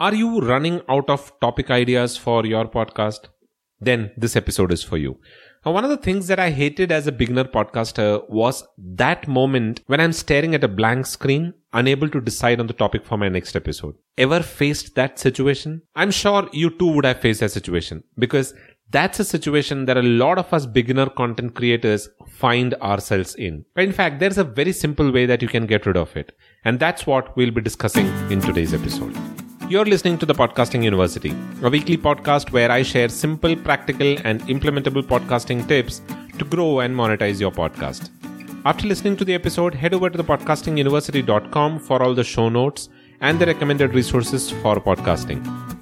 Are you running out of topic ideas for your podcast? Then this episode is for you. Now, one of the things that I hated as a beginner podcaster was that moment when I'm staring at a blank screen, unable to decide on the topic for my next episode. Ever faced that situation? I'm sure you too would have faced that situation because that's a situation that a lot of us beginner content creators find ourselves in. But in fact, there's a very simple way that you can get rid of it. And that's what we'll be discussing in today's episode. You're listening to the Podcasting University, a weekly podcast where I share simple, practical, and implementable podcasting tips to grow and monetize your podcast. After listening to the episode, head over to thepodcastinguniversity.com for all the show notes and the recommended resources for podcasting.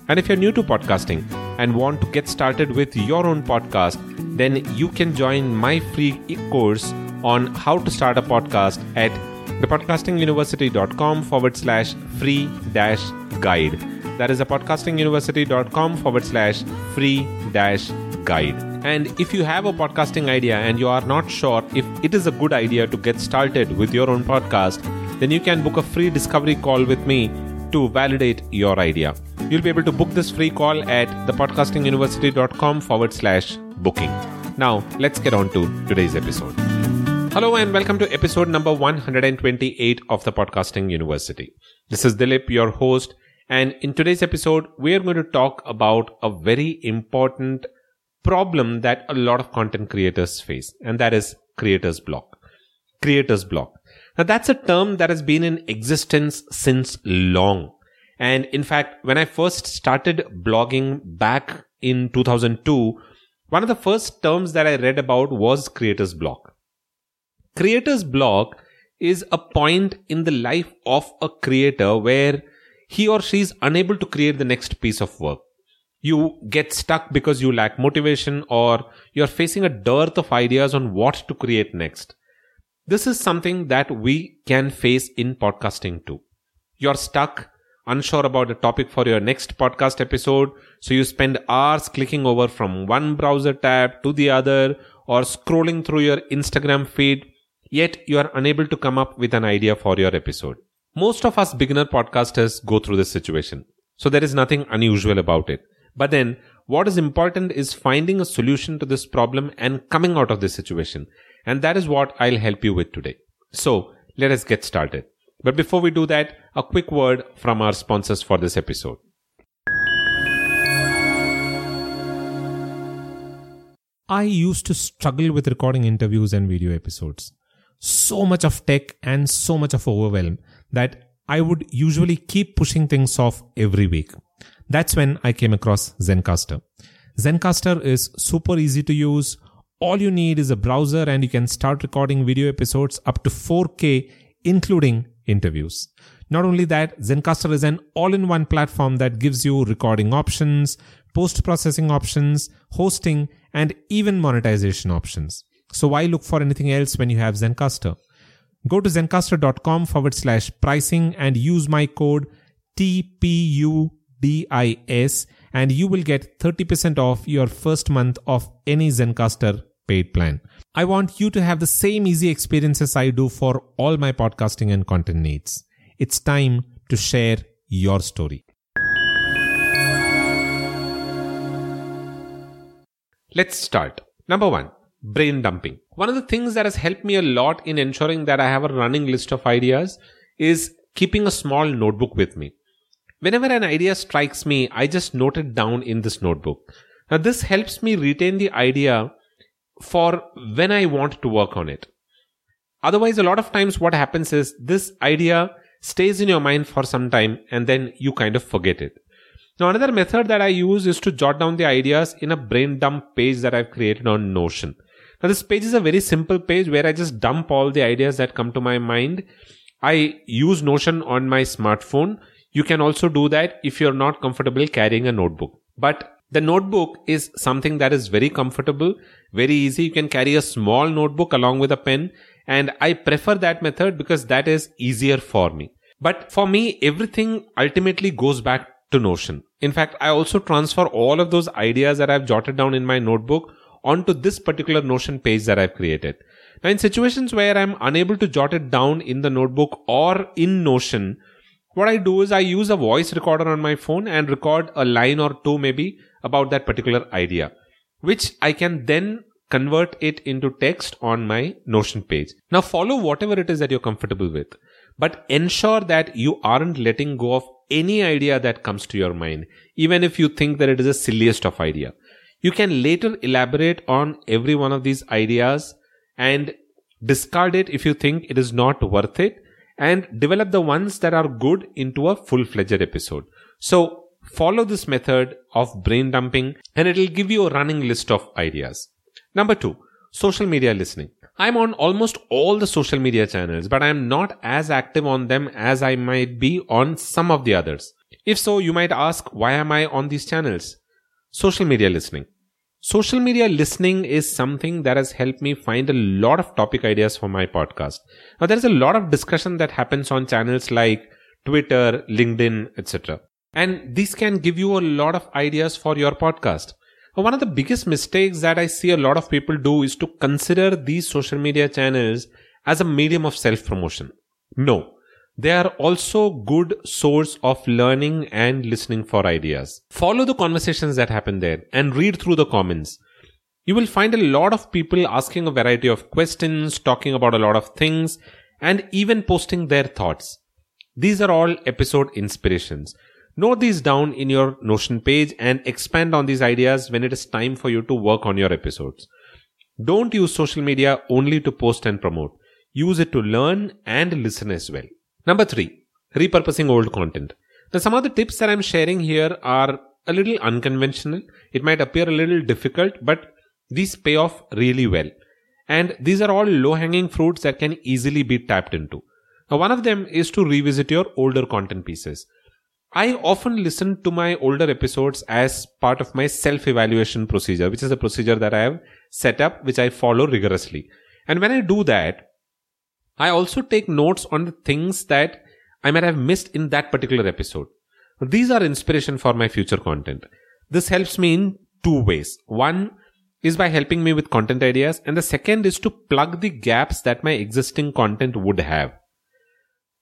And if you're new to podcasting and want to get started with your own podcast, then you can join my free course on how to start a podcast at thepodcastinguniversity.com forward slash free dash guide. That is thepodcastinguniversity.com forward slash free dash guide. And if you have a podcasting idea and you are not sure if it is a good idea to get started with your own podcast, then you can book a free discovery call with me to validate your idea. You'll be able to book this free call at thepodcastinguniversity.com forward slash booking. Now, let's get on to today's episode. Hello and welcome to episode number 128 of the Podcasting University. This is Dilip, your host, and in today's episode, we are going to talk about a very important problem that a lot of content creators face, and that is creator's block. Creator's block. Now that's a term that has been in existence since long. And in fact, when I first started blogging back in 2002, one of the first terms that I read about was creator's block. Creator's block is a point in the life of a creator where he or she is unable to create the next piece of work. You get stuck because you lack motivation or you're facing a dearth of ideas on what to create next. This is something that we can face in podcasting too. You're stuck, unsure about the topic for your next podcast episode, so you spend hours clicking over from one browser tab to the other or scrolling through your Instagram feed, yet you are unable to come up with an idea for your episode. Most of us beginner podcasters go through this situation, so there is nothing unusual about it. But then, what is important is finding a solution to this problem and coming out of this situation. And that is what I'll help you with today. So let us get started. But before we do that, a quick word from our sponsors for this episode. I used to struggle with recording interviews and video episodes. So much of tech and so much of overwhelm that I would usually keep pushing things off every week. That's when I came across Zencastr. Zencastr is super easy to use, all you need is a browser and you can start recording video episodes up to 4K, including interviews. Not only that, Zencastr is an all-in-one platform that gives you recording options, post-processing options, hosting, and even monetization options. So why look for anything else when you have Zencastr? Go to zencastr.com forward slash pricing and use my code TPUDIS and you will get 30% off your first month of any Zencastr paid plan. I want you to have the same easy experiences I do for all my podcasting and content needs. It's time to share your story. Let's start. Number one, brain dumping. One of the things that has helped me a lot in ensuring that I have a running list of ideas is keeping a small notebook with me. Whenever an idea strikes me, I just note it down in this notebook. Now, this helps me retain the idea for when I want to work on it. Otherwise, a lot of times what happens is this idea stays in your mind for some time and then you kind of forget it. Now, another method that I use is to jot down the ideas in a brain dump page that I've created on Notion. Now, this page is a very simple page where I just dump all the ideas that come to my mind. I use Notion on my smartphone. You can also do that if you're not comfortable carrying a notebook. But the notebook is something that is very comfortable, very easy. You can carry a small notebook along with a pen. And I prefer that method because that is easier for me. But for me, everything ultimately goes back to Notion. In fact, I also transfer all of those ideas that I've jotted down in my notebook onto this particular Notion page that I've created. Now, in situations where I'm unable to jot it down in the notebook or in Notion, what I do is I use a voice recorder on my phone and record a line or two maybe about that particular idea, which I can then convert it into text on my Notion page. Now follow whatever it is that you're comfortable with, but ensure that you aren't letting go of any idea that comes to your mind, even if you think that it is the silliest of idea. You can later elaborate on every one of these ideas and discard it if you think it is not worth it and develop the ones that are good into a full fledged episode. So follow this method of brain dumping and it will give you a running list of ideas. Number two, social media listening. I'm on almost all the social media channels, but I'm not as active on them as I might be on some of the others. If so, you might ask, why am I on these channels? Social media listening. Social media listening is something that has helped me find a lot of topic ideas for my podcast. Now, there's a lot of discussion that happens on channels like Twitter, LinkedIn, etc. And these can give you a lot of ideas for your podcast. One of the biggest mistakes that I see a lot of people do is to consider these social media channels as a medium of self promotion. No, they are also good source of learning and listening for ideas. Follow the conversations that happen there and read through the comments. You will find a lot of people asking a variety of questions, talking about a lot of things, and even posting their thoughts. These are all episode inspirations. Note these down in your Notion page and expand on these ideas when it is time for you to work on your episodes. Don't use social media only to post and promote. Use it to learn and listen as well. Number three, repurposing old content. Now, some of the tips that I'm sharing here are a little unconventional. It might appear a little difficult, but these pay off really well. And these are all low hanging fruits that can easily be tapped into. Now, one of them is to revisit your older content pieces. I often listen to my older episodes as part of my self evaluation procedure, which is a procedure that I have set up, which I follow rigorously. And when I do that, I also take notes on the things that I might have missed in that particular episode. These are inspiration for my future content. This helps me in two ways. One is by helping me with content ideas, and the second is to plug the gaps that my existing content would have.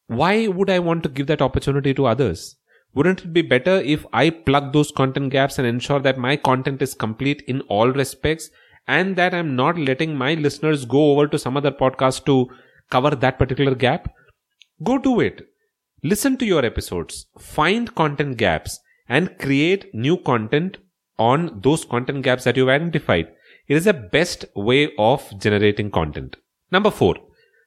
Why would I want to give that opportunity to others? Wouldn't it be better if I plug those content gaps and ensure that my content is complete in all respects and that I'm not letting my listeners go over to some other podcast to cover that particular gap, go do it. Listen to your episodes, find content gaps, and create new content on those content gaps that you've identified. It is the best way of generating content. Number four,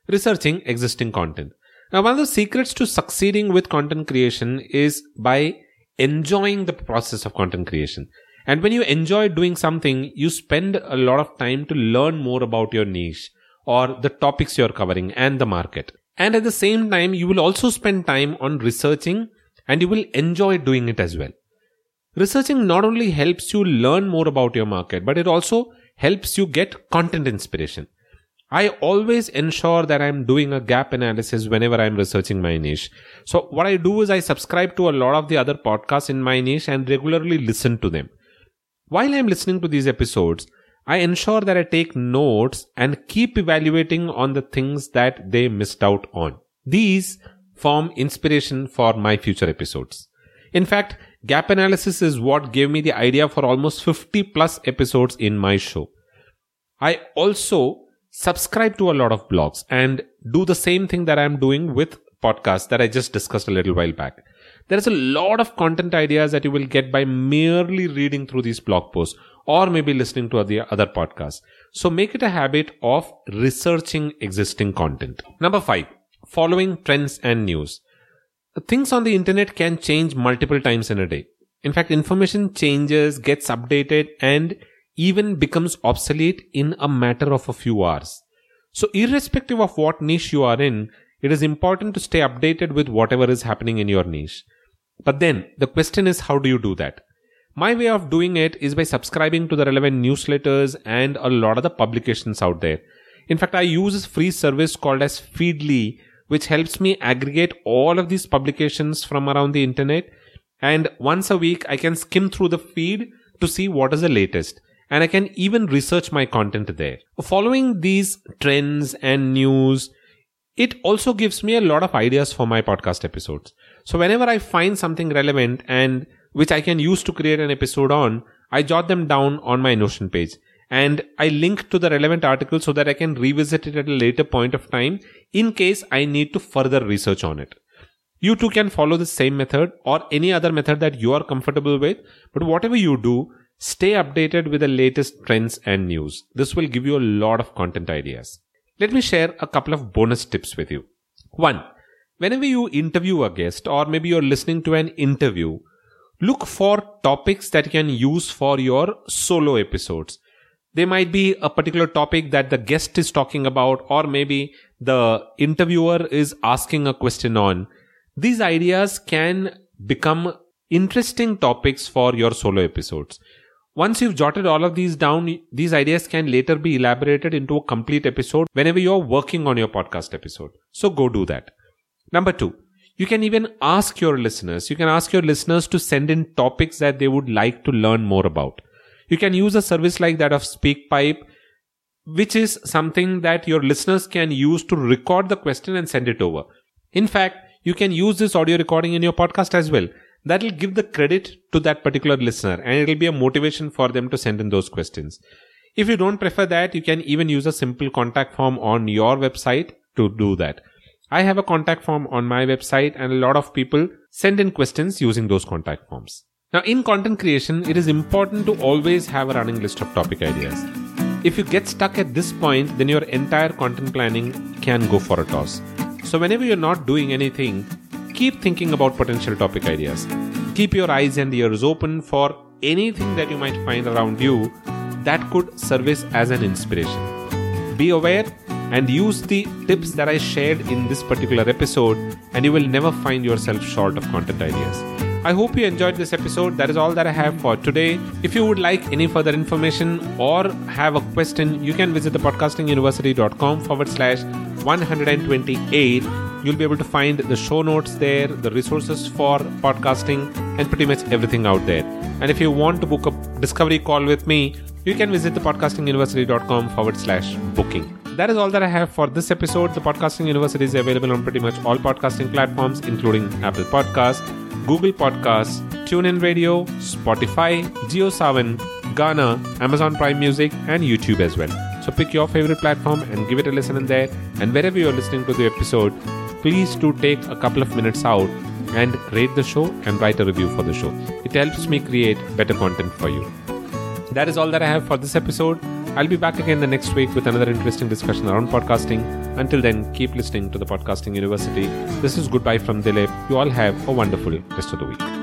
researching existing content. Now, one of the secrets to succeeding with content creation is by enjoying the process of content creation. And when you enjoy doing something, you spend a lot of time to learn more about your niche or the topics you're covering and the market. And at the same time, you will also spend time on researching and you will enjoy doing it as well. Researching not only helps you learn more about your market, but it also helps you get content inspiration. I always ensure that I'm doing a gap analysis whenever I'm researching my niche. So what I do is I subscribe to a lot of the other podcasts in my niche and regularly listen to them. While I'm listening to these episodes, I ensure that I take notes and keep evaluating on the things that they missed out on. These form inspiration for my future episodes. In fact, gap analysis is what gave me the idea for almost 50 plus episodes in my show. I also subscribe to a lot of blogs and do the same thing that I'm doing with podcasts that I just discussed a little while back. There is a lot of content ideas that you will get by merely reading through these blog posts or maybe listening to the other podcasts. So make it a habit of researching existing content. Number five, following trends and news. Things on the internet can change multiple times in a day. In fact, information changes, gets updated, and even becomes obsolete in a matter of a few hours. So, irrespective of what niche you are in, it is important to stay updated with whatever is happening in your niche. But then, the question is how do you do that? My way of doing it is by subscribing to the relevant newsletters and a lot of the publications out there. In fact, I use a free service called as Feedly, which helps me aggregate all of these publications from around the internet. And once a week, I can skim through the feed to see what is the latest. And I can even research my content there. Following these trends and news, it also gives me a lot of ideas for my podcast episodes. So whenever I find something relevant and which I can use to create an episode on, I jot them down on my Notion page and I link to the relevant article so that I can revisit it at a later point of time in case I need to further research on it. You too can follow the same method or any other method that you are comfortable with, but whatever you do, stay updated with the latest trends and news. This will give you a lot of content ideas. Let me share a couple of bonus tips with you. One, whenever you interview a guest or maybe you're listening to an interview, look for topics that you can use for your solo episodes. There might be a particular topic that the guest is talking about, or maybe the interviewer is asking a question on. These ideas can become interesting topics for your solo episodes. Once you've jotted all of these down, these ideas can later be elaborated into a complete episode whenever you're working on your podcast episode. So go do that. Number two, you can even ask your listeners, you can ask your listeners to send in topics that they would like to learn more about. You can use a service like that of SpeakPipe, which is something that your listeners can use to record the question and send it over. In fact, you can use this audio recording in your podcast as well that will give the credit to that particular listener and it will be a motivation for them to send in those questions. If you don't prefer that, you can even use a simple contact form on your website to do that. I have a contact form on my website and a lot of people send in questions using those contact forms. Now, in content creation, it is important to always have a running list of topic ideas. If you get stuck at this point, then your entire content planning can go for a toss. So, whenever you're not doing anything, keep thinking about potential topic ideas. Keep your eyes and ears open for anything that you might find around you that could service as an inspiration. Be aware and use the tips that I shared in this particular episode, and you will never find yourself short of content ideas. I hope you enjoyed this episode. That is all that I have for today. If you would like any further information or have a question, you can visit the podcastinguniversity.com forward slash 128 You'll be able to find the show notes there, the resources for podcasting, and pretty much everything out there. And if you want to book a discovery call with me, you can visit thepodcastinguniversity.com forward slash booking. That is all that I have for this episode. The Podcasting University is available on pretty much all podcasting platforms, including Apple Podcasts, Google Podcasts, TuneIn Radio, Spotify, JioSaavn, Gaana, Amazon Prime Music, and YouTube as well. So pick your favorite platform and give it a listen in there. And wherever you're listening to the episode, please do take a couple of minutes out and rate the show and write a review for the show. It helps me create better content for you. That is all that I have for this episode. I'll be back again the next week with another interesting discussion around podcasting. Until then, keep listening to the Podcasting University. This is goodbye from Dilip. You all have a wonderful rest of the week.